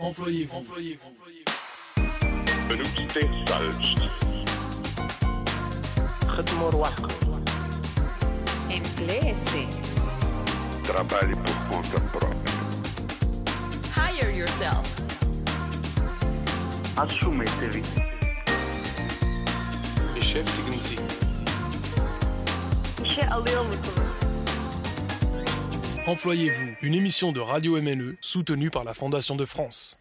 Employez-vous. Employez Trabalhe por conta própria. Hire yourself. Assumetevi. Beschäftigen Sie. İşe alıyor musunuz? Employez-vous. Une émission de Radio MNE soutenue par la Fondation de France.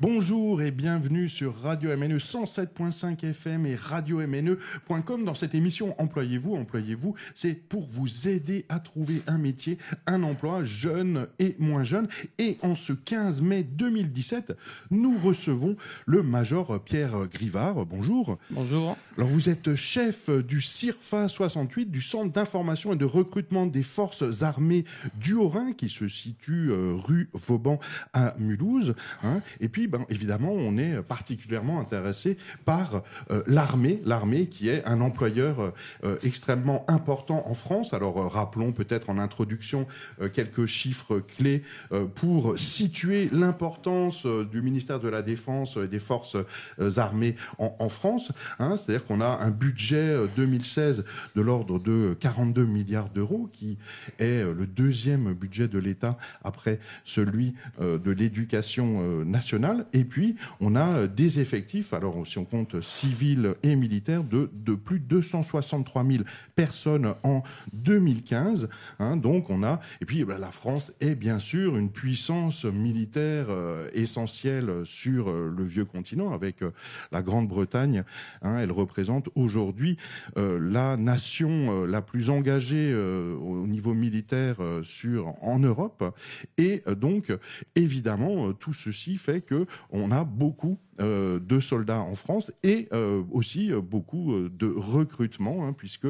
Bonjour et bienvenue sur Radio MNE 107.5 FM et radio-mne.com dans cette émission Employez-vous, employez-vous, c'est pour vous aider à trouver un métier, un emploi jeune et moins jeune. Et en ce 15 mai 2017, nous recevons le major Pierre Grivard. Bonjour. Bonjour. Alors vous êtes chef du CIRFA 68, du Centre d'information et de recrutement des forces armées du Haut-Rhin, qui se situe euh, rue Vauban à Mulhouse. hein. Et puis, ben, évidemment, on est particulièrement intéressé par euh, l'armée, l'armée qui est un employeur euh, extrêmement important en France. Alors euh, rappelons peut-être en introduction quelques chiffres clés pour situer l'importance du ministère de la Défense et des forces armées en, France. hein. C'est-à-dire qu'on a un budget euh, 2016 de l'ordre de 42 milliards d'euros, qui est le deuxième budget de l'État après celui de l'éducation euh, Et puis, on a euh, des effectifs, alors si on compte civils et militaires, de, plus de 263 000 personnes en 2015. hein. donc, on a... Et puis, ben, la France est bien sûr une puissance militaire euh, essentielle sur euh, le vieux continent, avec la Grande-Bretagne. hein. elle représente aujourd'hui la nation la plus engagée au niveau militaire sur en Europe et donc évidemment tout ceci fait que on a beaucoup euh, de soldats en France et euh, aussi euh, beaucoup de recrutement hein, puisque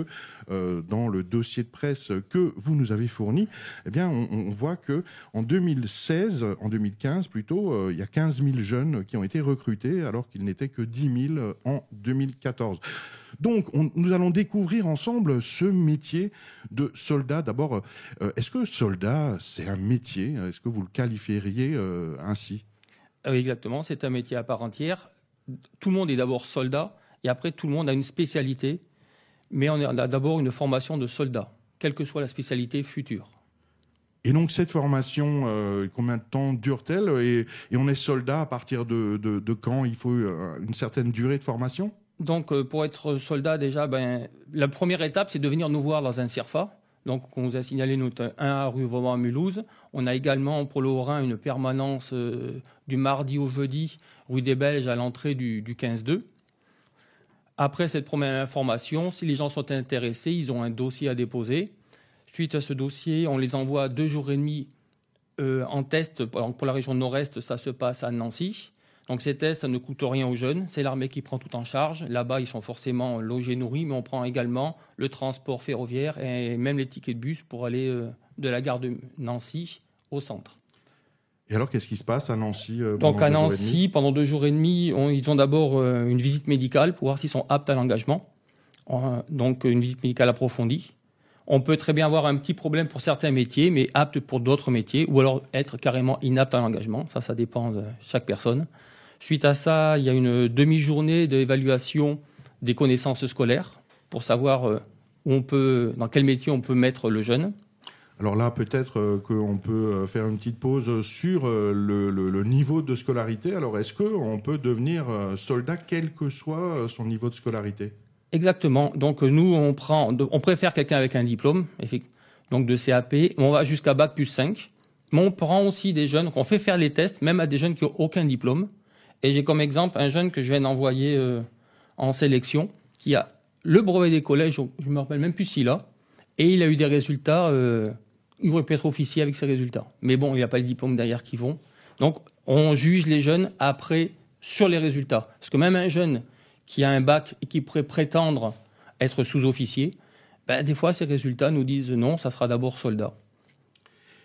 dans le dossier de presse que vous nous avez fourni eh on, voit que en 2016 en 2015 plutôt il y a 15 000 jeunes qui ont été recrutés alors qu'il n'était que 10 000 en 2014 donc, on- nous allons découvrir ensemble ce métier de soldat. D'abord, est-ce que soldat, c'est un métier? Est-ce que vous le qualifieriez ainsi? Exactement, c'est un métier à part entière. Tout le monde est d'abord soldat et après tout le monde a une spécialité, mais on a d'abord une formation de soldat, quelle que soit la spécialité future. Et donc, cette formation, euh, combien de temps dure-t-elle? Et, et on est soldat à partir de, de, de quand? Il faut euh, une certaine durée de formation? Donc, euh, pour être soldat, déjà, ben, la première étape, c'est de venir nous voir dans un CIRFA. Donc, on vous a signalé notre 1 à rue Vauban à Mulhouse. On a également pour le Haut-Rhin une permanence euh, du mardi au jeudi, rue des Belges, à l'entrée du, du 15-2. Après cette première information, si les gens sont intéressés, ils ont un dossier à déposer. Suite à ce dossier, on les envoie deux jours et demi euh, en test. Pour la région nord-est, ça se passe à Nancy. Donc ces tests, ça ne coûte rien aux jeunes. C'est l'armée qui prend tout en charge. Là-bas, ils sont forcément logés, nourris, mais on prend également le transport ferroviaire et même les tickets de bus pour aller euh, de la gare de Nancy au centre. Et alors, qu'est-ce qui se passe à Nancy euh, Donc à Nancy, pendant deux jours et demi, on- ils ont d'abord euh, une visite médicale pour voir s'ils sont aptes à l'engagement. Euh, Donc une visite médicale approfondie. On peut très bien avoir un petit problème pour certains métiers, mais apte pour d'autres métiers, ou alors être carrément inapte à l'engagement. Ça, ça dépend de chaque personne. Suite à ça, il y a une demi-journée d'évaluation des connaissances scolaires pour savoir euh, où on peut, dans quel métier on peut mettre le jeune. Alors là, peut-être euh, qu'on peut euh, faire une petite pause sur le, le- le niveau de scolarité. Alors, est-ce qu'on peut devenir soldat quel que soit son niveau de scolarité? Exactement. Donc nous, on prend, on préfère quelqu'un avec un diplôme, donc de CAP. On va jusqu'à bac plus 5. Mais on prend aussi des jeunes, on fait faire les tests, même à des jeunes qui n'ont aucun diplôme. Et j'ai comme exemple un jeune que je viens d'envoyer euh, en sélection, qui a le brevet des collèges, je me rappelle même plus s'il a, et il a eu des résultats, euh, il aurait pu être officier avec ses résultats. Mais bon, il n'y a pas le diplôme derrière qui vont. Donc on juge les jeunes après sur les résultats. Parce que même un jeune qui a un bac et qui pourrait prétendre être sous-officier, ben, des fois, ces résultats nous disent non, ça sera d'abord soldat.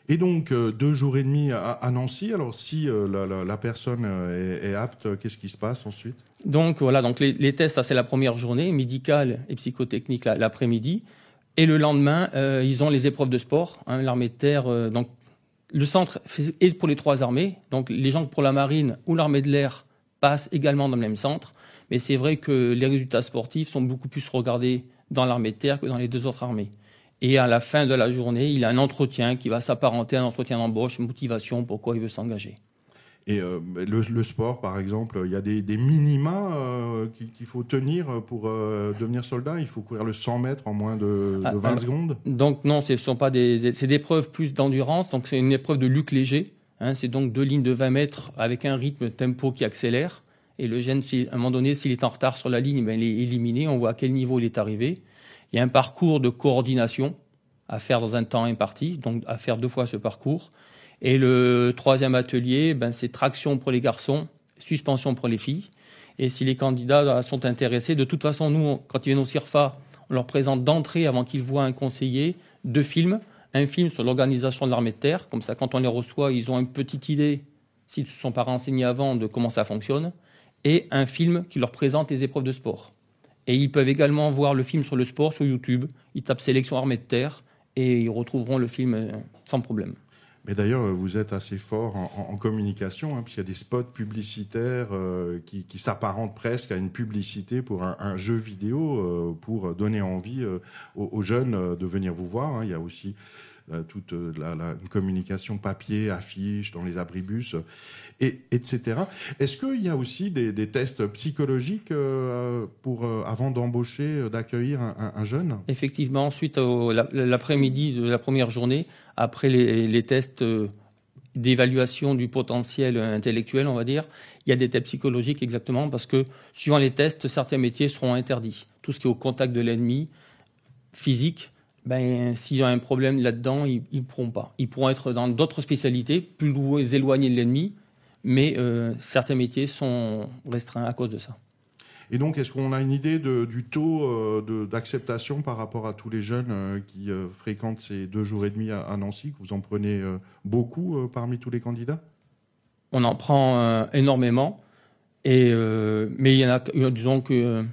Et donc, euh, deux jours et demi à, Nancy. Alors, si euh, la, personne euh, est, apte, qu'est-ce qui se passe ensuite? Donc voilà, donc les, tests, ça c'est la première journée, médicale et psychotechnique la- l'après-midi. Et le lendemain, ils ont les épreuves de sport. hein, L'armée de terre, donc le centre est pour les trois armées. Donc les gens pour la marine ou l'armée de l'air passent également dans le même centre. Mais c'est vrai que les résultats sportifs sont beaucoup plus regardés dans l'armée de terre que dans les deux autres armées. Et à la fin de la journée, il a un entretien qui va s'apparenter à un entretien d'embauche, motivation, pourquoi il veut s'engager. Et euh, le, le sport, par exemple, il y a des, des minima euh, qu'il faut tenir pour euh, devenir soldat? Il faut courir le 100 mètres en moins de, Ah, de 20 alors- secondes? Donc non, ce sont pas des, c'est des épreuves plus d'endurance. Donc c'est une épreuve de luc léger. hein. c'est donc deux lignes de 20 mètres avec un rythme tempo qui accélère. Et le gène, à un moment donné, s'il est en retard sur la ligne, ben, il est éliminé. On voit à quel niveau il est arrivé. Il y a un parcours de coordination à faire dans un temps imparti, donc à faire deux fois ce parcours. Et le troisième atelier, ben, c'est traction pour les garçons, suspension pour les filles. Et si les candidats sont intéressés, de toute façon, nous, quand ils viennent au CIRFA, on leur présente d'entrée, avant qu'ils voient un conseiller, deux films. Un film sur l'organisation de l'armée de terre. Comme ça, quand on les reçoit, ils ont une petite idée, s'ils ne se sont pas renseignés avant, de comment ça fonctionne. Et un film qui leur présente les épreuves de sport. Et ils peuvent également voir le film sur le sport sur YouTube. Ils tapent Sélection armée de terre et ils retrouveront le film euh, sans problème. Mais d'ailleurs, vous êtes assez fort en, communication, hein, puisqu'il y a des spots publicitaires euh, qui, s'apparentent presque à une publicité pour un, jeu vidéo, euh, pour donner envie euh, aux, jeunes euh, de venir vous voir. hein. Il y a aussi euh, toute euh, la, communication papier, affiches, dans les abribus, euh, et, etc. Est-ce qu'il y a aussi des, tests psychologiques euh, pour, euh, avant d'embaucher, euh, d'accueillir un, un- un jeune? Effectivement, suite la- l'après-midi de la première journée, après les, tests euh, d'évaluation du potentiel intellectuel, on va dire, il y a des tests psychologiques exactement parce que suivant les tests, certains métiers seront interdits. Tout ce qui est au contact de l'ennemi, physique, ben, s'il y a un problème là-dedans, ils ne pourront pas. Ils pourront être dans d'autres spécialités, plus éloignés de l'ennemi, mais euh, certains métiers sont restreints à cause de ça. Et donc, est-ce qu'on a une idée de- du taux euh, d'acceptation par rapport à tous les jeunes euh, qui fréquentent ces deux jours et demi à, à Nancy que Vous en prenez beaucoup parmi tous les candidats? On en prend énormément. Et, mais il y en a, disons que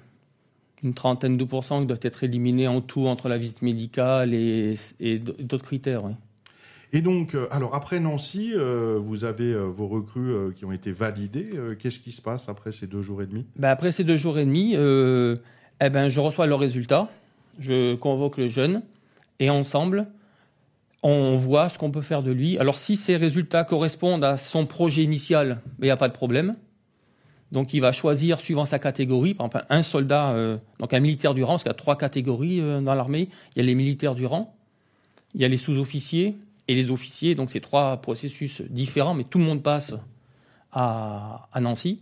une trentaine de pourcents qui doivent être éliminés en tout entre la visite médicale et, d'autres critères. oui. Et donc, euh, alors après Nancy, euh, vous avez euh, vos recrues euh, qui ont été validées. Qu'est-ce qui se passe après ces deux jours et demi? Ben, après ces deux jours et demi, eh ben, je reçois leurs résultats, je convoque le jeune et ensemble, on voit ce qu'on peut faire de lui. Alors si ces résultats correspondent à son projet initial, ben, il n'y a pas de problème. Donc il va choisir suivant sa catégorie. Par exemple, un soldat, euh, donc un militaire du rang, parce qu'il y a trois catégories euh, dans l'armée. Il y a les militaires du rang, il y a les sous-officiers et les officiers. Donc c'est trois processus différents, mais tout le monde passe à, Nancy.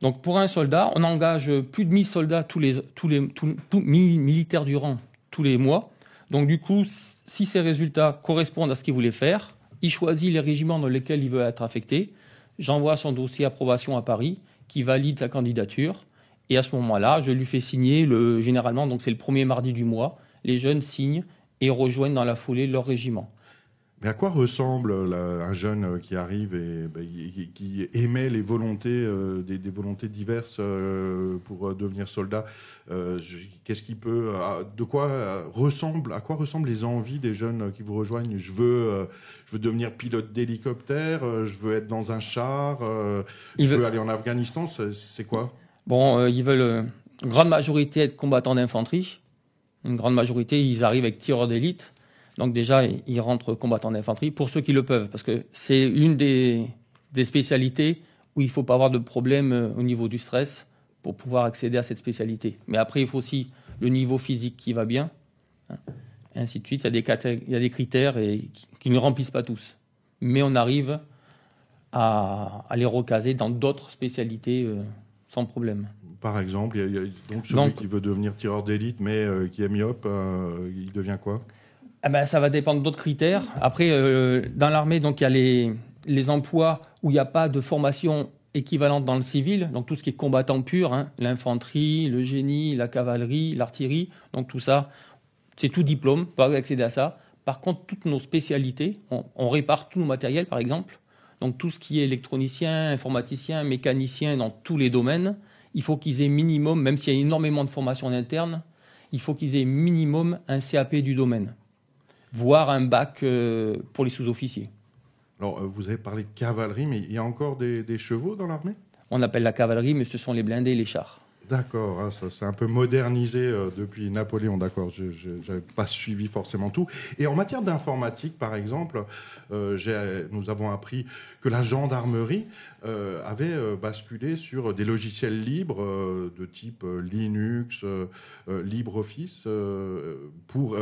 Donc pour un soldat, on engage plus de 1000 soldats tous les, tous les tous, tous- 1000 militaires du rang tous les mois. Donc du coup, si ces résultats correspondent à ce qu'il voulait faire, il choisit les régiments dans lesquels il veut être affecté. J'envoie son dossier approbation à Paris, qui valide sa candidature. Et à ce moment-là, je lui fais signer, le, généralement, donc c'est le premier mardi du mois, les jeunes signent et rejoignent dans la foulée leur régiment. Mais à quoi ressemble là, un jeune euh, qui arrive et ben, qui- qui émet les volontés, euh, des, des volontés diverses euh, pour euh, devenir soldat Euh, Qu'est-ce qui peut, à- de quoi euh, ressemble, à quoi ressemblent les envies des jeunes qui vous rejoignent? Je veux, euh, je veux devenir pilote d'hélicoptère, euh, je veux être dans un char, euh, je veux aller en Afghanistan. C'est quoi? Bon, euh, ils veulent, euh, une grande majorité, être combattants d'infanterie. Une grande majorité, ils arrivent avec tireurs d'élite. Donc déjà, ils rentrent combattants d'infanterie pour ceux qui le peuvent, parce que c'est une des, des spécialités où il faut pas avoir de problème euh, au niveau du stress pour pouvoir accéder à cette spécialité. Mais après, il faut aussi le niveau physique qui va bien, hein, et ainsi de suite. Il y a des, caté- il y a des critères et, qui, qui ne remplissent pas tous. Mais on arrive à, à les recaser dans d'autres spécialités euh, sans problème. Par exemple, il y a, il y a donc celui Donc- qui veut devenir tireur d'élite, mais euh, qui est myope, euh, il devient quoi? Ah ben, ça va dépendre d'autres critères. Après, euh, dans l'armée, donc il y a les, les emplois où il n'y a pas de formation équivalente dans le civil, donc tout ce qui est combattant pur, hein, l'infanterie, le génie, la cavalerie, l'artillerie, donc tout ça, c'est tout diplôme, pas accéder à ça. Par contre, toutes nos spécialités, on, on répare tous nos matériels, par exemple. Donc tout ce qui est électronicien, informaticien, mécanicien dans tous les domaines, il faut qu'ils aient minimum, même s'il y a énormément de formation en interne, il faut qu'ils aient minimum un CAP du domaine voire un bac euh, pour les sous-officiers. Alors, euh, vous avez parlé de cavalerie, mais il y a encore des, des chevaux dans l'armée? On appelle la cavalerie, mais ce sont les blindés et les chars. D'accord, hein, c'est un peu modernisé euh, depuis Napoléon, d'accord, je n'avais pas suivi forcément tout. Et en matière d'informatique, par exemple, euh, nous avons appris que la gendarmerie euh, avait euh, basculé sur des logiciels libres de type Linux, LibreOffice, pour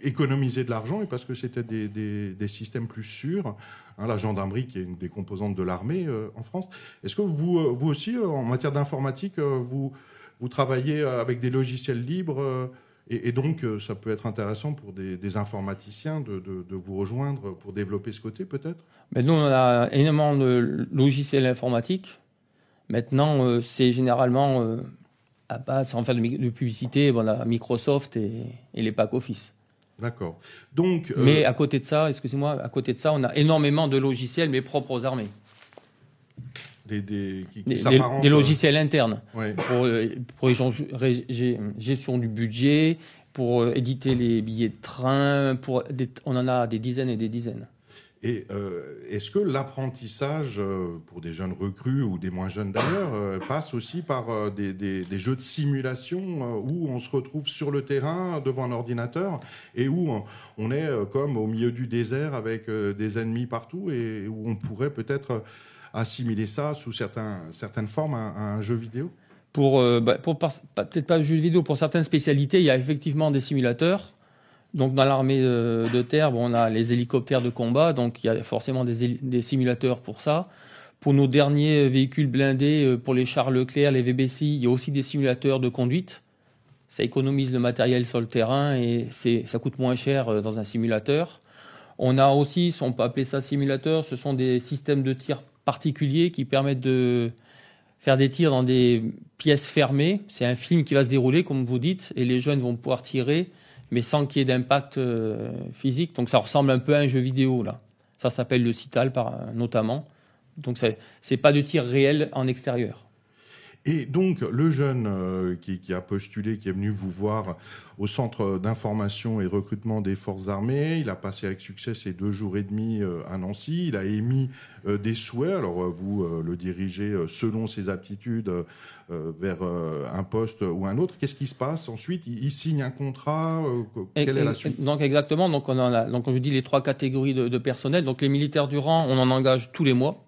économiser de l'argent et parce que c'était des systèmes plus sûrs. Hein, la gendarmerie, qui est une des composantes de l'armée euh, en France. Est-ce que vous, euh, vous aussi, euh, en matière d'informatique, vous, vous travaillez avec des logiciels libres et, donc, ça peut être intéressant pour des, informaticiens de, vous rejoindre pour développer ce côté, peut-être? Mais nous, on a énormément de logiciels informatiques. Maintenant, c'est généralement à base, sans faire de, publicité, voilà, Microsoft et, et les packs Office. D'accord. Donc, euh, Mais à côté de ça, excusez-moi, à côté de ça, on a énormément de logiciels, mais propres aux armées. des, des, qui, qui Des, des- s'apparentent, des euh, logiciels internes ouais. pour, euh, pour les gestion du budget, pour éditer les billets de train. Pour des- on en a des dizaines et des dizaines. Et euh, est-ce que l'apprentissage euh, pour des jeunes recrues ou des moins jeunes d'ailleurs euh, passe aussi par des, jeux de simulation où on se retrouve sur le terrain devant un ordinateur et où on- est comme au milieu du désert avec des ennemis partout et où on pourrait peut-être assimiler ça sous certaines formes à, un jeu vidéo? Pour, bah, peut-être pas jeu vidéo, pour certaines spécialités, il y a effectivement des simulateurs. Donc dans l'armée de, terre, bon, on a les hélicoptères de combat, donc il y a forcément des, simulateurs pour ça. Pour nos derniers véhicules blindés, euh, pour les chars Leclerc, les VBCI, il y a aussi des simulateurs de conduite. Ça économise le matériel sur le terrain et ça coûte moins cher euh, dans un simulateur. On a aussi, si on peut appeler ça simulateur, ce sont des systèmes de tir particuliers qui permettent de faire des tirs dans des pièces fermées. C'est un film qui va se dérouler, comme vous dites, et les jeunes vont pouvoir tirer, mais sans qu'il y ait d'impact euh, physique. Donc ça ressemble un peu à un jeu vidéo, là. Ça s'appelle le CITAL, par, notamment. Donc c'est pas de tir réel en extérieur. Et donc, le jeune euh, qui, qui a postulé, qui est venu vous voir au centre d'information et recrutement des forces armées, il a passé avec succès ses deux jours et demi euh, à Nancy, il a émis euh, des souhaits, alors vous le dirigez selon ses aptitudes vers un poste ou un autre. Qu'est-ce qui se passe ensuite? Il, il signe un contrat que- Quelle est la suite? Donc exactement, donc on a, donc on vous dit les trois catégories de, de personnel. Donc les militaires du rang, on en engage tous les mois.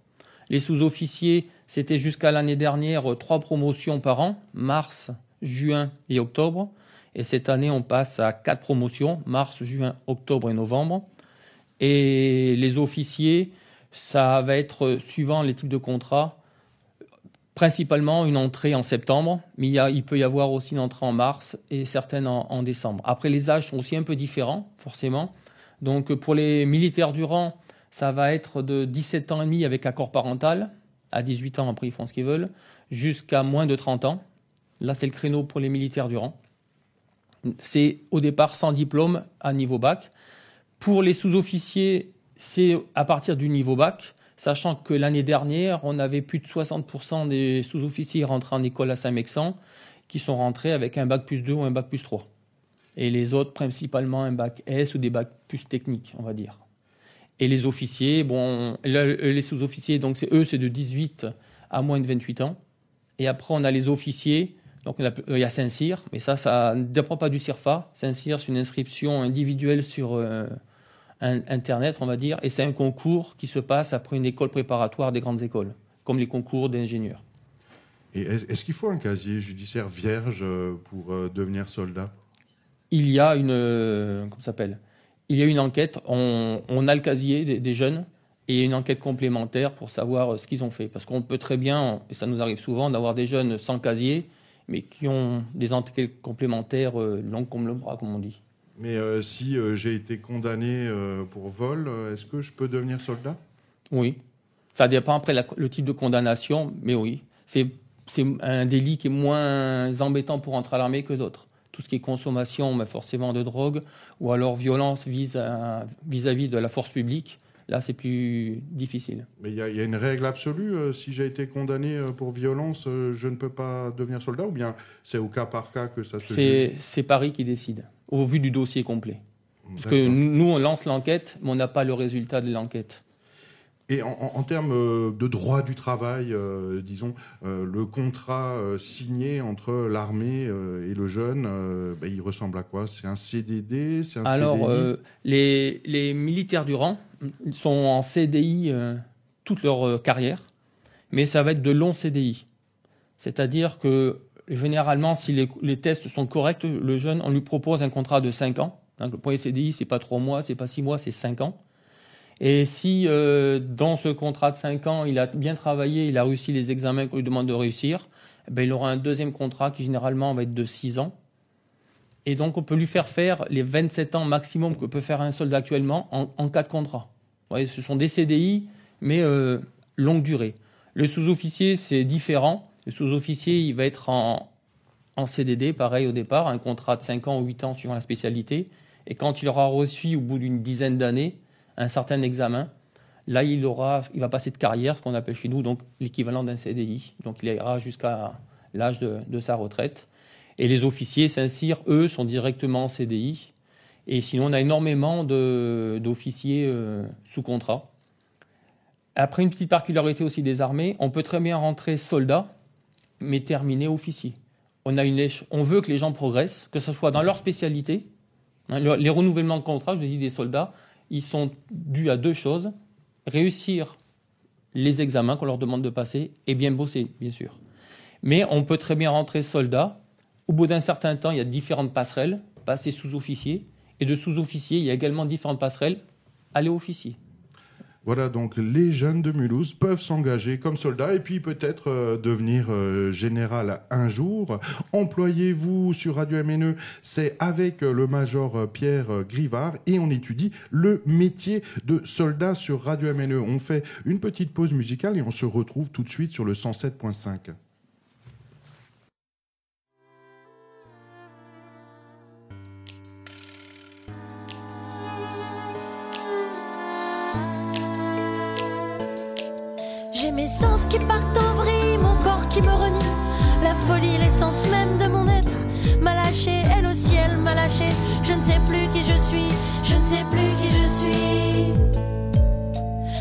Les sous-officiers, c'était jusqu'à l'année dernière euh, trois promotions par an, mars, juin et octobre. Et cette année, on passe à quatre promotions, mars, juin, octobre et novembre. Et les officiers, ça va être euh, suivant les types de contrats, principalement une entrée en septembre, mais il, peut y avoir aussi une entrée en mars et certaines en, en décembre. Après, les âges sont aussi un peu différents, forcément. Donc, pour les militaires du rang, ça va être de 17 ans et demi avec accord parental, à 18 ans, après ils font ce qu'ils veulent, jusqu'à moins de 30 ans. Là, c'est le créneau pour les militaires du rang. C'est au départ sans diplôme à niveau bac. Pour les sous-officiers, c'est à partir du niveau bac, sachant que l'année dernière, on avait plus de 60% des sous-officiers rentrés en école à Saint-Mexan qui sont rentrés avec un bac plus 2 ou un bac plus 3. Et les autres, principalement un bac S ou des bacs plus techniques, on va dire. Et les officiers, bon, là, les sous-officiers, donc c'est eux, c'est de 18 à moins de 28 ans. Et après, on a les officiers. Donc, on a- il y a Saint-Cyr, mais ça, ça ne dépend pas du CIRFA. Saint-Cyr, c'est une inscription individuelle sur euh, un- Internet, on va dire. Et c'est un concours qui se passe après une école préparatoire des grandes écoles, comme les concours d'ingénieurs. Et est- est-ce qu'il faut un casier judiciaire vierge euh, pour euh, devenir soldat? Il y a une euh, comment ça s'appelle? Il y a une enquête. On, on a le casier des, des jeunes et il y a une enquête complémentaire pour savoir euh, ce qu'ils ont fait. Parce qu'on peut très bien, et ça nous arrive souvent, d'avoir des jeunes sans casier, mais qui ont des enquêtes complémentaires euh, longues comme le bras, comme on dit. Mais euh, si euh, j'ai été condamné euh, pour vol, est-ce que je peux devenir soldat? Oui. Ça dépend après la- le type de condamnation, mais oui. C'est c'est un délit qui est moins embêtant pour entrer à l'armée que d'autres. Tout ce qui est consommation, mais forcément de drogue, ou alors violence vis vis-à-vis de la force publique, là c'est plus difficile. Mais il y, a- il y a une règle absolue. euh, si j'ai été condamné euh, pour violence, euh, je ne peux pas devenir soldat ou bien c'est au cas par cas que ça se C'est juge? c'est Paris qui décide, au vu du dossier complet. Parce que nous, on lance l'enquête, mais on n'a pas le résultat de l'enquête. Et en, en- en termes euh, de droit du travail, euh, disons, euh, le contrat euh, signé entre l'armée euh, et le jeune, euh, bah, il ressemble à quoi? C'est un CDD C'est un Alors, CDI euh, les, les militaires du rang ils sont en CDI euh, toute leur carrière, mais ça va être de longs CDI. C'est-à-dire que généralement, si les, les tests sont corrects, le jeune, on lui propose un contrat de 5 ans. Donc, le premier CDI, c'est pas 3 mois, c'est pas 6 mois, c'est 5 ans. Et si euh, dans ce contrat de 5 ans, il a bien travaillé, il a réussi les examens qu'on lui demande de réussir, eh ben, il aura un deuxième contrat qui généralement va être de 6 ans. Et donc, on peut lui faire faire les 27 ans maximum que peut faire un soldat actuellement en, cas de contrat. Vous voyez, ce sont des CDI, mais euh, longue durée. Le sous-officier, c'est différent. Le sous-officier, il va être en, en CDD, pareil au départ, un contrat de 5 ans ou 8 ans suivant la spécialité. Et quand il aura reçu, au bout d'une dizaine d'années, un certain examen, là, il, aura, il va passer de carrière, ce qu'on appelle chez nous, donc l'équivalent d'un CDI. Donc, il ira jusqu'à l'âge de, sa retraite. Et les officiers Saint-Cyr, eux, sont directement en CDI. Et sinon, on a énormément d'officiers euh, sous contrat. Après, une petite particularité aussi des armées, on peut très bien rentrer soldat, mais terminer officier. On, a une on veut que les gens progressent, que ce soit dans leur spécialité. Hein, le- les renouvellements de contrat, je dis des soldats, ils sont dus à deux choses. Réussir les examens qu'on leur demande de passer et bien bosser, bien sûr. Mais on peut très bien rentrer soldat. Au bout d'un certain temps, il y a différentes passerelles, passer sous-officier. Et de sous-officier, il y a également différentes passerelles, aller officier. Voilà, donc les jeunes de Mulhouse peuvent s'engager comme soldats et puis peut-être euh, devenir euh, général un jour. Employez-vous sur Radio MNE, c'est avec euh, le major Pierre Grivard et on étudie le métier de soldat sur Radio MNE. On fait une petite pause musicale et on se retrouve tout de suite sur le 107.5. qui partent en vrille, mon corps qui me renie. La folie, l'essence même de mon être. M'a lâché, elle aussi, elle m'a lâché. Je ne sais plus qui je suis, je ne sais plus qui je suis.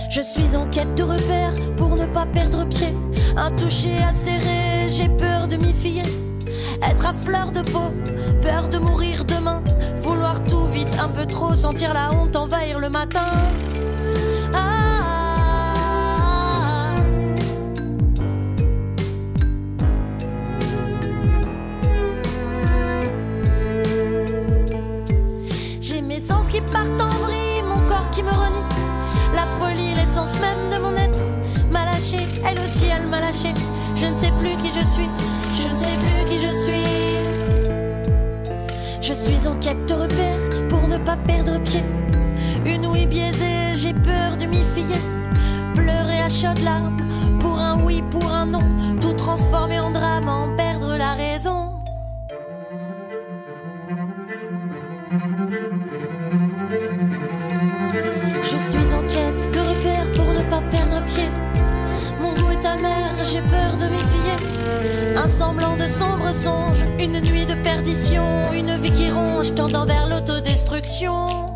Je suis en quête de repères pour ne pas perdre pied. Un toucher acéré, j'ai peur de m'y fier. Être à fleur de peau, peur de mourir demain. Vouloir tout vite, un peu trop, sentir la honte envahir le matin. Je ne sais plus qui je suis, je ne sais plus qui je suis. Je suis en quête de repères pour ne pas perdre pied. Une ouïe biaisée, j'ai peur de m'y fier. Pleurer à chaudes larmes pour un oui, pour un non. Tout transformer en drame, une nuit de perdition, une vie qui ronge, tendant vers l'autodestruction.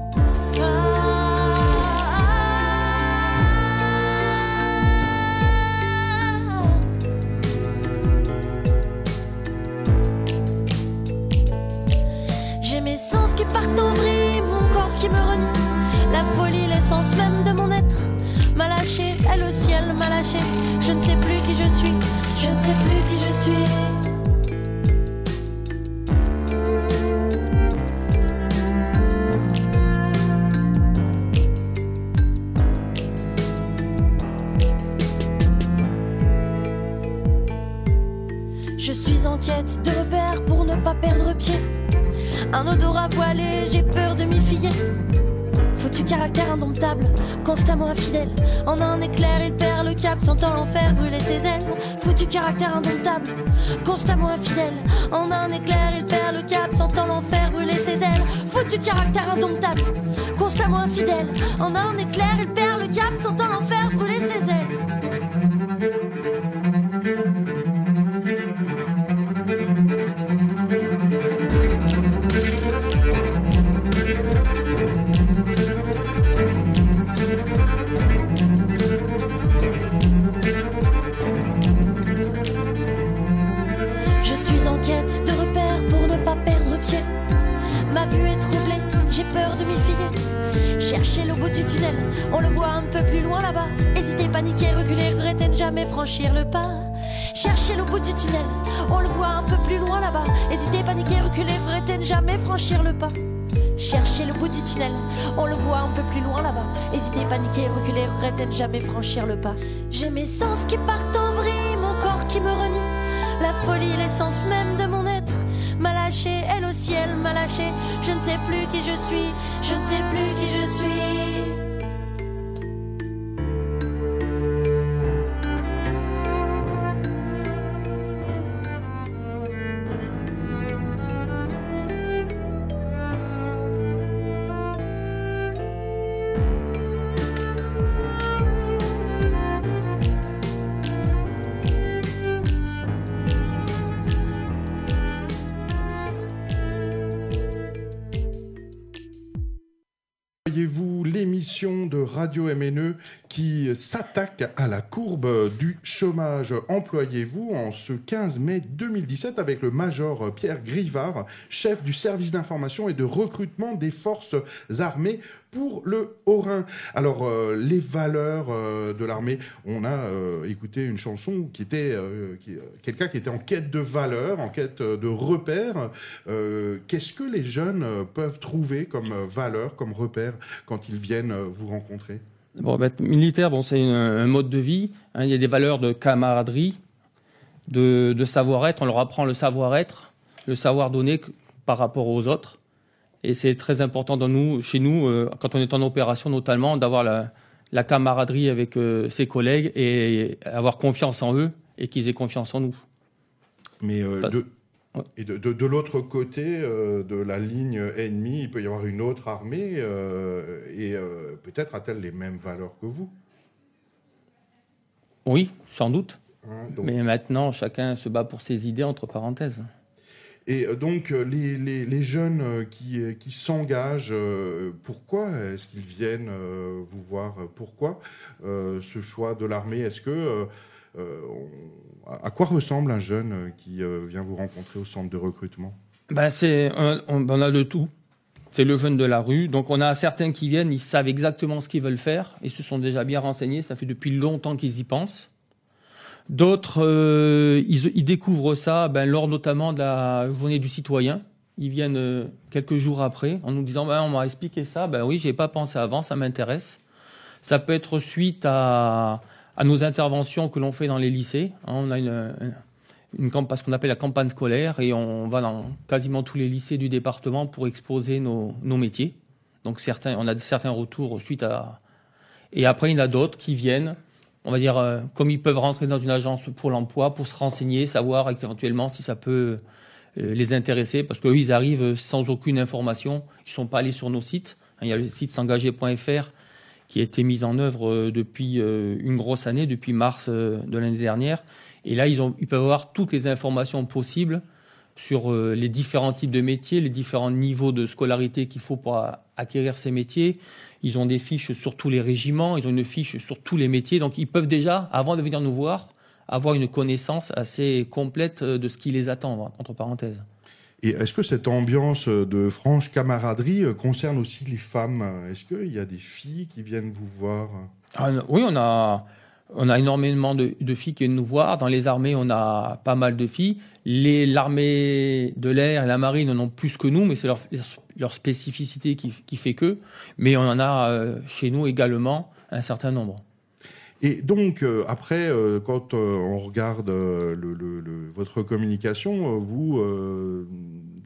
En un éclair, il perd le cap, sentant l'enfer on le voit un peu plus loin là-bas. Hésitez, paniquer, reculer, regretter, ne jamais franchir le pas. Cherchez le bout du tunnel, on le voit un peu plus loin là-bas. Hésitez, paniquer, reculer, regretter, ne jamais franchir le pas. Cherchez le bout du tunnel, on le voit un peu plus loin là-bas. Hésitez, paniquer, reculer, regretter, ne jamais franchir le pas. J'ai mes sens qui partent en vrille, mon corps qui me renie. La folie, l'essence même de mon être. M'a lâché, elle au ciel m'a lâché. Je ne sais plus qui je suis, je ne sais plus qui je suis. Voyez-vous l'émission de Radio MNE qui s'attaque à la courbe du chômage. Employez-vous en ce 15 mai 2017 avec le major Pierre Grivard, chef du service d'information et de recrutement des forces armées pour le Haut-Rhin. Alors, euh, les valeurs euh, de l'armée, on a euh, écouté une chanson qui était euh, euh, quelqu'un qui était en quête de valeurs, en quête de repères. Qu'est-ce que les jeunes peuvent trouver comme valeurs, comme repères quand ils viennent vous rencontrer? Bon, ben, militaire, bon, c'est un mode de vie. hein. il y a des valeurs de camaraderie, de, de savoir-être. On leur apprend le savoir-être, le savoir donner par rapport aux autres. Et c'est très important dans nous, chez nous, euh, quand on est en opération notamment, d'avoir la, la camaraderie avec euh, ses collègues et avoir confiance en eux et qu'ils aient confiance en nous. Mais euh, de. Et de, de, de l'autre côté euh, de la ligne ennemie, il peut y avoir une autre armée euh, et euh, peut-être a-t-elle les mêmes valeurs que vous? Oui, sans doute. hein, donc- Mais maintenant, chacun se bat pour ses idées, entre parenthèses. Et donc, les, les, les jeunes qui, qui s'engagent, pourquoi est-ce qu'ils viennent vous voir? Pourquoi ce choix de l'armée? Est-ce que. euh, à quoi ressemble un jeune euh, qui euh, vient vous rencontrer au centre de recrutement? Ben c'est, on, a de tout. C'est le jeune de la rue. Donc on a certains qui viennent, ils savent exactement ce qu'ils veulent faire. Ils se sont déjà bien renseignés. Ça fait depuis longtemps qu'ils y pensent. D'autres, euh, ils, découvrent ça ben, lors notamment de la journée du citoyen. Ils viennent quelques jours après en nous disant ben, on m'a expliqué ça. Ben oui, j'ai pas pensé avant, ça m'intéresse. Ça peut être suite à, à nos interventions que l'on fait dans les lycées. Hein, on a une, une ce qu'on appelle la campagne scolaire, et on va dans quasiment tous les lycées du département pour exposer nos, nos métiers. Donc certains, on a certains retours suite à. Et après, il y en a d'autres qui viennent, on va dire, euh, comme ils peuvent rentrer dans une agence pour l'emploi, pour se renseigner, savoir éventuellement si ça peut euh, les intéresser, parce qu'eux, ils arrivent sans aucune information, ils sont pas allés sur nos sites. Il y a le site s'engager.fr qui a été mis en œuvre euh, depuis euh, une grosse année, depuis mars euh, de l'année dernière. Et là, ils, ont, ils peuvent avoir toutes les informations possibles sur les différents types de métiers, les différents niveaux de scolarité qu'il faut pour acquérir ces métiers. Ils ont des fiches sur tous les régiments, ils ont une fiche sur tous les métiers. Donc, ils peuvent déjà, avant de venir nous voir, avoir une connaissance assez complète de ce qui les attend, entre parenthèses. Et est-ce que cette ambiance de franche camaraderie euh, concerne aussi les femmes? Est-ce qu'il y a des filles qui viennent vous voir? Ah, oui, on a, on a énormément de, filles qui viennent nous voir. Dans les armées, on a pas mal de filles. Les- L'armée de l'air et la marine en ont plus que nous, mais c'est leur, leur spécificité qui, qui fait que. Mais on en a euh, chez nous également un certain nombre. Et donc, euh, après, euh, quand euh, on regarde euh, le, le- le- votre communication, euh, vous euh,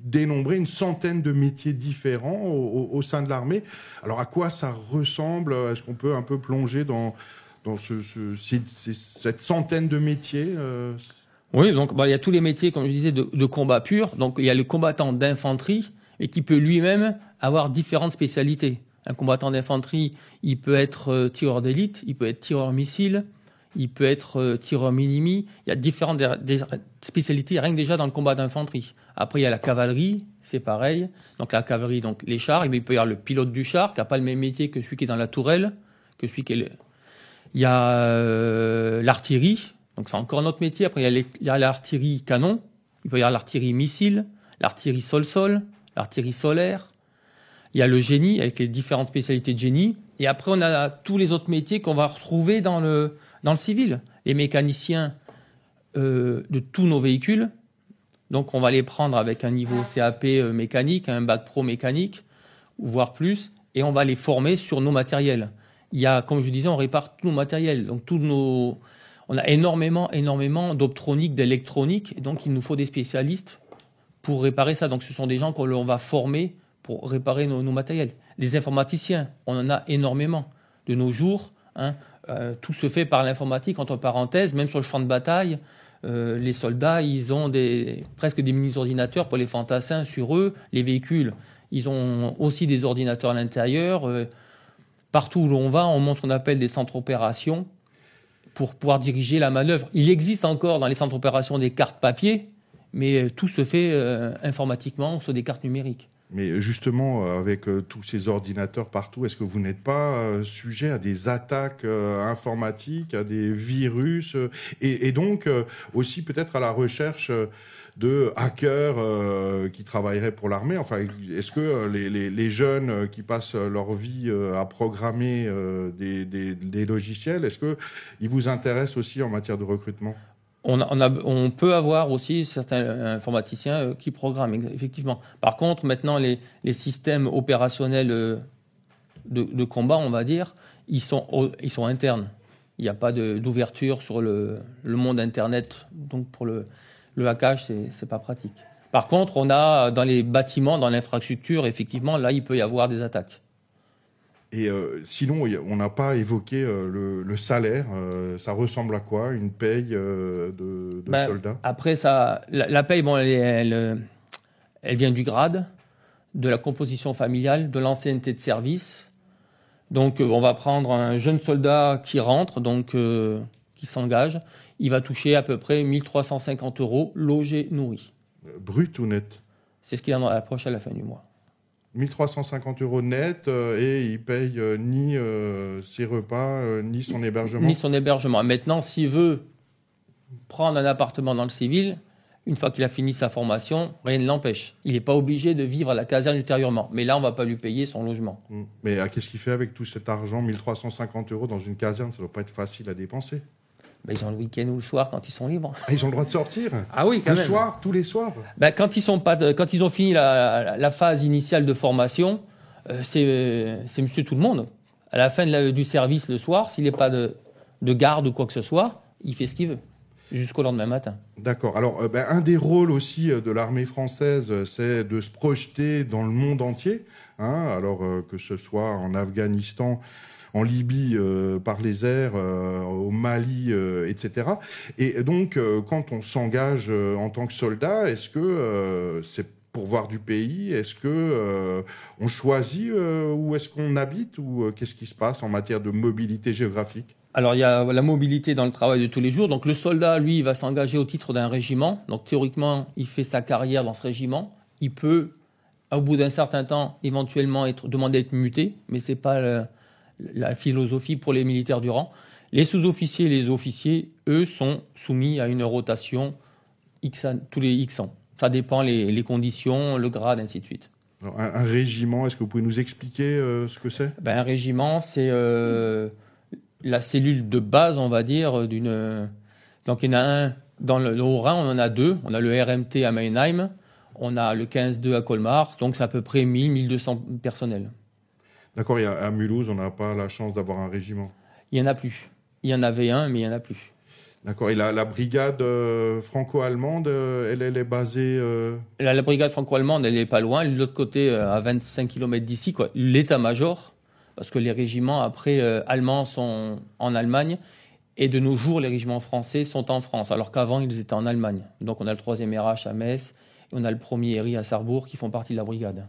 dénombrez une centaine de métiers différents au, au- sein de l'armée. Alors, à quoi ça ressemble? Est-ce qu'on peut un peu plonger dans, dans ce, ce- cette centaine de métiers Oui, donc bah, il y a tous les métiers, comme je disais, de, de combat pur. Donc il y a le combattant d'infanterie et qui peut lui-même avoir différentes spécialités. Un combattant d'infanterie, il peut être euh, tireur d'élite, il peut être tireur missile, il peut être euh, tireur minimi. Il y a différentes spécialités rien que déjà dans le combat d'infanterie. Après, il y a la cavalerie, c'est pareil. Donc la cavalerie, donc les chars. Mais il peut y avoir le pilote du char qui n'a pas le même métier que celui qui est dans la tourelle, que celui qui est Il y a euh, l'artillerie, donc c'est encore un autre métier. Après, il y a l'artillerie canon, il peut y avoir l'artillerie missile, l'artillerie sol-sol, l'artillerie solaire. Il y a le génie avec les différentes spécialités de génie. Et après, on a tous les autres métiers qu'on va retrouver dans le, dans le civil. Les mécaniciens euh, de tous nos véhicules. Donc, on va les prendre avec un niveau CAP euh, mécanique, un bac pro mécanique, voire plus, et on va les former sur nos matériels. Il y a, comme je disais, on répare tous nos matériels. Donc, tous nos, on a énormément, énormément d'optronique, d'électronique, donc il nous faut des spécialistes pour réparer ça. Donc, ce sont des gens qu'on va former pour réparer nos, matériels. Des informaticiens, on en a énormément. De nos jours, hein, euh, tout se fait par l'informatique, entre parenthèses, même sur le champ de bataille. euh, les soldats, ils ont des, presque des mini-ordinateurs pour les fantassins sur eux. Les véhicules, ils ont aussi des ordinateurs à l'intérieur. Euh, partout où l'on va, on monte ce qu'on appelle des centres opérations pour pouvoir diriger la manœuvre. Il existe encore dans les centres opérations des cartes papier, mais tout se fait informatiquement sur des cartes numériques. Mais justement, euh, avec euh, tous ces ordinateurs partout, est-ce que vous n'êtes pas euh, sujet à des attaques informatiques, à des virus, et, donc aussi peut-être à la recherche de hackers qui travailleraient pour l'armée? Enfin, est-ce que les, jeunes qui passent leur vie à programmer des logiciels, est-ce que ils vous intéressent aussi en matière de recrutement? On, peut avoir aussi certains informaticiens euh, qui programment, effectivement. Par contre, maintenant, les, systèmes opérationnels euh, de, combat, on va dire, ils sont, internes. Il n'y a pas d'ouverture sur le, monde Internet. Donc, pour le, le hackage, c'est c'est pas pratique. Par contre, on a dans les bâtiments, dans l'infrastructure, effectivement, là, il peut y avoir des attaques. Et euh, sinon, a- on n'a pas évoqué euh, le, le salaire. euh, ça ressemble à quoi Une paye de, de Ben, soldats Après, ça, la, la paye, bon, elle, est- elle, elle vient du grade, de la composition familiale, de l'ancienneté de service. Donc, on va prendre un jeune soldat qui rentre, donc qui s'engage. Il va toucher à peu près 1350 euros, logé, nourri. Brut ou net? C'est ce qu'il en approche à la fin du mois. 1350 euros net euh, et il paye euh, ni euh, ses repas, ni son hébergement. Ni son hébergement. Maintenant, s'il veut prendre un appartement dans le civil, une fois qu'il a fini sa formation, rien ne l'empêche. Il n'est pas obligé de vivre à la caserne ultérieurement. Mais là, on ne va pas lui payer son logement. Mm. Mais euh, qu'est-ce qu'il fait avec tout cet argent 1350 euros dans une caserne? Ça doit pas être facile à dépenser. Ben, ils ont le week-end ou le soir quand ils sont libres. Ah, ils ont le droit de sortir Ah oui, Le soir, tous les soirs Ben, quand, ils sont pas, quand ils ont fini la, phase initiale de formation, euh, c'est monsieur tout le monde. À la fin de la- du service le soir, s'il n'est pas de, de garde ou quoi que ce soit, il fait ce qu'il veut. Jusqu'au lendemain matin. D'accord. Alors, euh, ben, un des rôles aussi euh, de l'armée française, euh, c'est de se projeter dans le monde entier. Hein, alors euh, que ce soit en Afghanistan, en Libye euh, par les airs, euh, au Mali, euh, etc. Et donc, quand on s'engage en tant que soldat, est-ce que c'est pour voir du pays Est-ce que on choisit où est-ce qu'on habite ou qu'est-ce qui se passe en matière de mobilité géographique? Alors, il y a la mobilité dans le travail de tous les jours. Donc, le soldat, lui, il va s'engager au titre d'un régiment. Donc, théoriquement, il fait sa carrière dans ce régiment. Il peut, au bout d'un certain temps, éventuellement être, demander à être muté, mais c'est pas la philosophie pour les militaires du rang. Les sous-officiers et les officiers, eux, sont soumis à une rotation X tous les X ans. Ça dépend les, les conditions, le grade, ainsi de suite. Alors, un, un régiment, est-ce que vous pouvez nous expliquer euh, ce que c'est? Ben, un régiment, c'est euh, la cellule de base, on va dire, d'une. Donc, il y en a un dans le, le Haut-Rhin, on en a deux. On a le RMT à Meinheim, on a le 15-2 à Colmar, donc c'est à peu près 1000-1200 personnels. D'accord, a- à Mulhouse, on n'a pas la chance d'avoir un régiment. Il n'y en a plus. Il y en avait un, mais il n'y en a plus. D'accord, et la, la brigade euh, franco-allemande, elle, elle est basée... euh, La, la brigade franco-allemande, elle n'est pas loin. De l'autre côté, euh, à 25 km d'ici, quoi. L'état-major, parce que les régiments après euh, allemands sont en Allemagne, et de nos jours, les régiments français sont en France, alors qu'avant, ils étaient en Allemagne. Donc, on a le 3e RH à Metz, et on a le 1er RI à Sarrebourg qui font partie de la brigade.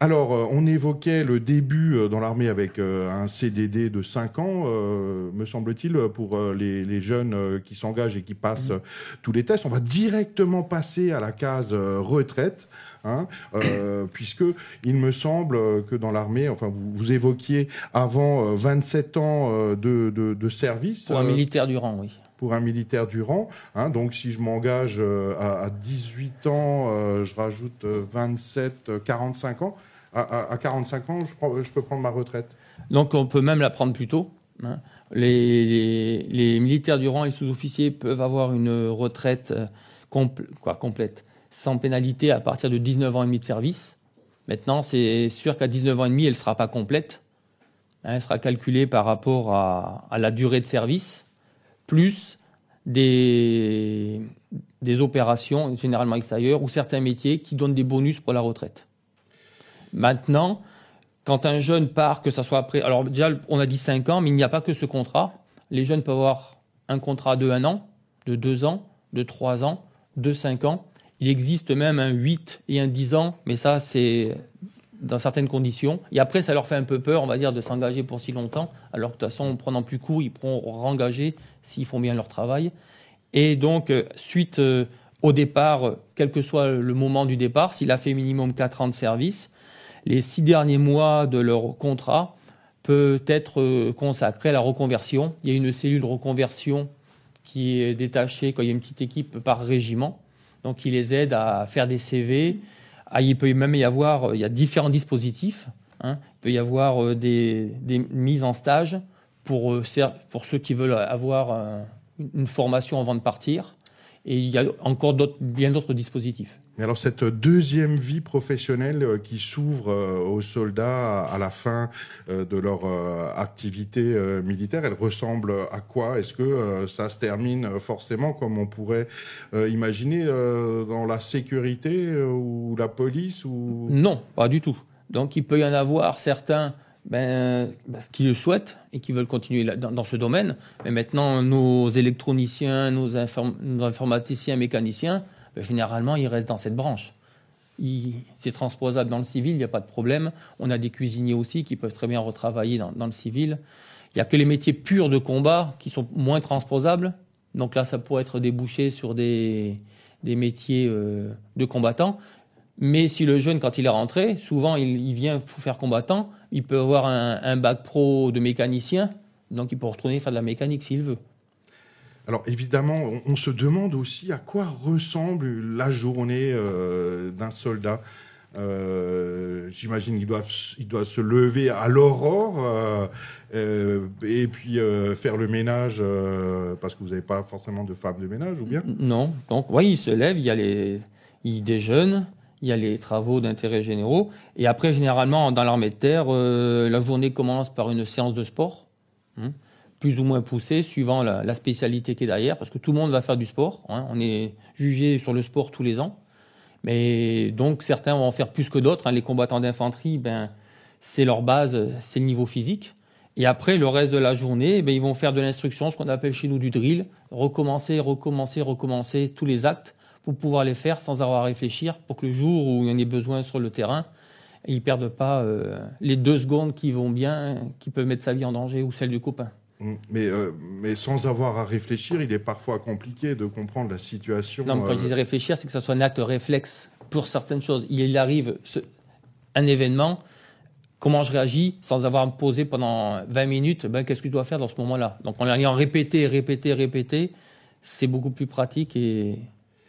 Alors, euh, on évoquait le début euh, dans l'armée avec euh, un CDD de 5 ans, me semble-t-il, pour les, les jeunes qui s'engagent et qui passent euh, tous les tests. On va directement passer à la case retraite, hein, euh, puisque il me semble que dans l'armée, enfin, vous, vous évoquiez avant euh, 27 ans de, de, de service. Pour un euh, militaire du rang, oui. Pour un militaire du rang. Hein, donc, si je m'engage euh, à, à 18 ans, euh, je rajoute euh, 27, euh, 45 ans. à, à- à 45 ans, je, peux prendre ma retraite. Donc on peut même la prendre plus tôt. hein. Les, militaires du rang et sous-officiers peuvent avoir une retraite euh, complète, sans pénalité à partir de 19 ans et demi de service. Maintenant, c'est sûr qu'à 19 ans et demi, elle ne sera pas complète. Hein, elle sera calculée par rapport à la durée de service, plus des, opérations généralement extérieures ou certains métiers qui donnent des bonus pour la retraite. Maintenant, quand un jeune part, que ça soit après. Alors, déjà, on a dit 5 ans, mais il n'y a pas que ce contrat. Les jeunes peuvent avoir un contrat de 1 an, de 2 ans, de 3 ans, de 5 ans. Il existe même un 8 et un 10 ans, mais ça, c'est dans certaines conditions. Et après, ça leur fait un peu peur, on va dire, de s'engager pour si longtemps, alors que de toute façon, en prenant plus court, ils pourront rengager s'ils font bien leur travail. Et donc, euh, suite euh, au départ, euh, quel que soit le moment du départ, s'il a fait minimum 4 ans de service, les six derniers mois de leur contrat peut être euh, consacré à la reconversion. Il y a une cellule de reconversion qui est détachée quand il y a une petite équipe par régiment. Donc, qui les aide à faire des CV. Ah, il peut même y avoir, euh, il y a différents dispositifs. hein. Il peut y avoir euh, des, mises en stage pour, euh, pour ceux qui veulent avoir une formation avant de partir. Et il y a encore bien d'autres dispositifs. Alors cette deuxième vie professionnelle euh, qui s'ouvre euh, aux soldats à la fin euh, de leur activité militaire, elle ressemble à quoi? Est-ce que ça se termine forcément comme on pourrait imaginer dans la sécurité ou la police ou? Non, pas du tout. Donc il peut y en avoir certains ben, ben, qui le souhaitent et qui veulent continuer dans, ce domaine. Mais maintenant, nos électroniciens, nos informaticiens, mécaniciens, généralement, ils restent dans cette branche. C'est transposable dans le civil, il n'y a pas de problème. On a des cuisiniers aussi qui peuvent très bien retravailler dans, le civil. Il n'y a que les métiers purs de combat qui sont moins transposables. Donc là, ça pourrait être débouché sur des, métiers euh, de combattants. Mais si le jeune, quand il est rentré, souvent il, vient pour faire combattant, il peut avoir un bac pro de mécanicien, donc il peut retourner faire de la mécanique s'il veut. Alors évidemment, on, se demande aussi à quoi ressemble la journée euh, d'un soldat. Euh, J'imagine qu'il doit, il doit se lever à l'aurore euh, et puis faire le ménage parce que vous n'avez pas forcément de femme de ménage ou bien? Non, donc oui, il se lève, il y a les, il déjeune, il y a les travaux d'intérêt généraux, et après généralement dans l'armée de terre, la journée commence par une séance de sport, hein, plus ou moins poussée suivant la, spécialité qui est derrière, parce que tout le monde va faire du sport. hein, on est jugé sur le sport tous les ans. Mais donc certains vont en faire plus que d'autres. hein. Les combattants d'infanterie, ben, c'est leur base, c'est le niveau physique. Et après, le reste de la journée, ben, ils vont faire de l'instruction, ce qu'on appelle chez nous du drill, recommencer, recommencer, recommencer tous les actes pour pouvoir les faire sans avoir à réfléchir, pour que le jour où il y en ait besoin sur le terrain, ils perdent pas euh, les deux secondes qui vont bien, qui peuvent mettre sa vie en danger ou celle du copain. Mm. mais, euh, mais sans avoir à réfléchir, il est parfois compliqué de comprendre la situation. Non, mais quand euh, je dis réfléchir, c'est que ce soit un acte réflexe pour certaines choses. Il arrive ce- un événement, comment je réagis sans avoir à me poser pendant 20 minutes, ben, qu'est-ce que je dois faire dans ce moment-là? Donc en ayant répété, répété, répété, c'est beaucoup plus pratique et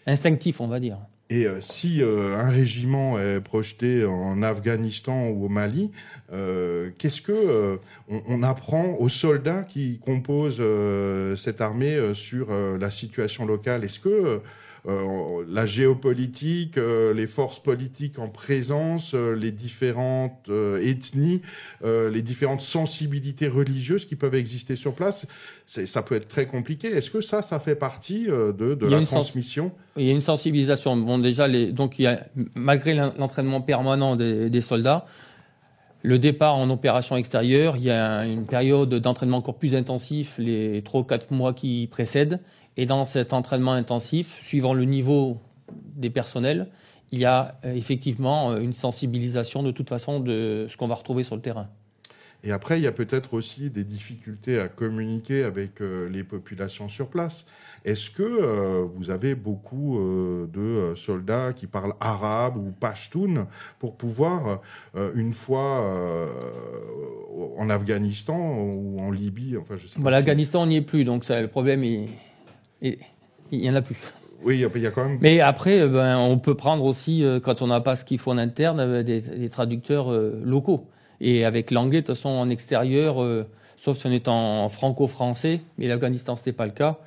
instinctif, on va dire. Et euh, si euh, un régiment est projeté en Afghanistan ou au Mali, euh, qu'est-ce que euh, on, on apprend aux soldats qui composent euh, cette armée euh, sur euh, la situation locale? Est-ce que euh, la géopolitique, euh, les forces politiques en présence, euh, les différentes euh, ethnies, euh, les différentes sensibilités religieuses qui peuvent exister sur place, ça peut être très compliqué. Est-ce que ça, ça fait partie euh, de, de la sens- transmission? Il y a une sensibilisation. Donc malgré l'en- l'entraînement permanent des, des soldats, le départ en opération extérieure, il y a une période d'entraînement encore plus intensif, les trois ou quatre mois qui précèdent. Et dans cet entraînement intensif, suivant le niveau des personnels, il y a euh, effectivement une sensibilisation de toute façon de ce qu'on va retrouver sur le terrain. Et après, il y a peut-être aussi des difficultés à communiquer avec euh, les populations sur place. Est-ce que euh, vous avez beaucoup euh, de soldats qui parlent arabe ou pashtun pour pouvoir, euh, une fois en Afghanistan ou en Libye, enfin je sais pas. Voilà, si- l'Afghanistan, on n'y est plus, donc ça, le problème, il, il, il y en a plus. Oui, il y a quand même. Mais après, ben, on peut prendre aussi, quand on n'a pas ce qu'il faut en interne, des, des traducteurs locaux. Et avec l'anglais, de toute façon, en extérieur, euh, sauf si on est en franco-français, mais l'Afghanistan, ce n'était pas le cas.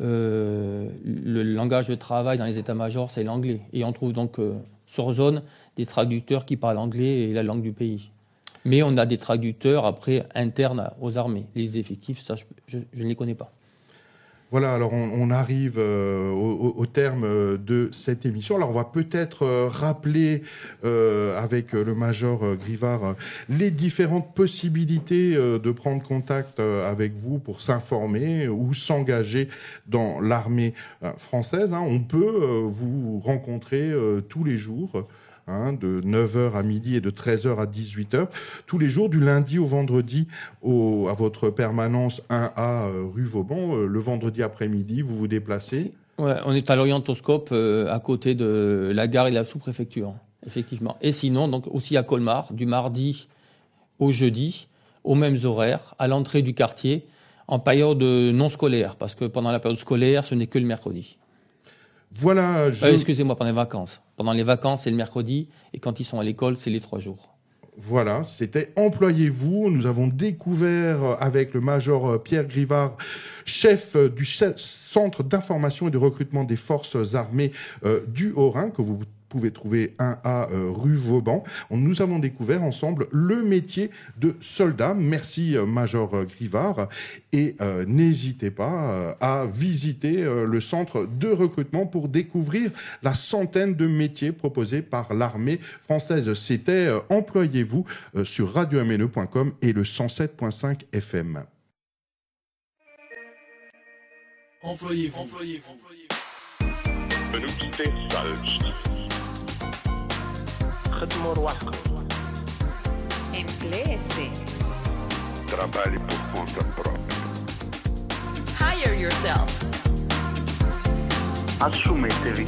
euh, le langage de travail dans les états-majors, c'est l'anglais. Et on trouve donc euh, sur zone des traducteurs qui parlent anglais et la langue du pays. Mais on a des traducteurs après internes aux armées. Les effectifs, ça, je, ne les connais pas. Voilà, alors on, arrive euh, au, terme euh, de cette émission. Alors on va peut-être euh, rappeler avec le major Grivard les différentes possibilités de prendre contact avec vous pour s'informer ou s'engager dans l'armée française. hein. On peut vous rencontrer tous les jours. Hein, de 9h à midi et de 13h à 18h, tous les jours du lundi au vendredi au, à votre permanence 1A euh, rue Vauban. Euh, le vendredi après-midi, vous vous déplacez. Ouais, on est à l'orientoscope euh, à côté de la gare et de la sous-préfecture, effectivement. Et sinon, donc aussi à Colmar, du mardi au jeudi, aux mêmes horaires, à l'entrée du quartier, en période non scolaire, parce que pendant la période scolaire, ce n'est que le mercredi. Voilà, je... Euh, Excusez-moi, pendant les vacances. Pendant les vacances, c'est le mercredi, et quand ils sont à l'école, c'est les trois jours. Voilà, c'était Employez-vous. Nous avons découvert euh, avec le major euh, Pierre Grivard, chef euh, du Centre d'information et de recrutement des forces armées du Haut-Rhin, que vous pouvez trouver 1A euh, rue Vauban. Nous avons découvert ensemble le métier de soldat. Merci euh, Major euh, Grivard. Et euh, n'hésitez pas euh, à visiter euh, le centre de recrutement pour découvrir la centaine de métiers proposés par l'armée française. C'était euh, Employez-vous euh, sur radio-mne.com et le 107.5 FM. Employez-vous. Employez-vous. Salz. خدموا رواحكم Inglese. Trabalhe por conta própria. Hire yourself. Assumetevi.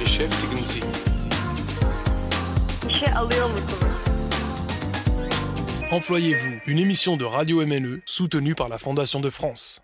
Beschäftigen Sie. İşe alıyor musunuz? Employez-vous. Une émission de Radio MNE soutenue par la Fondation de France.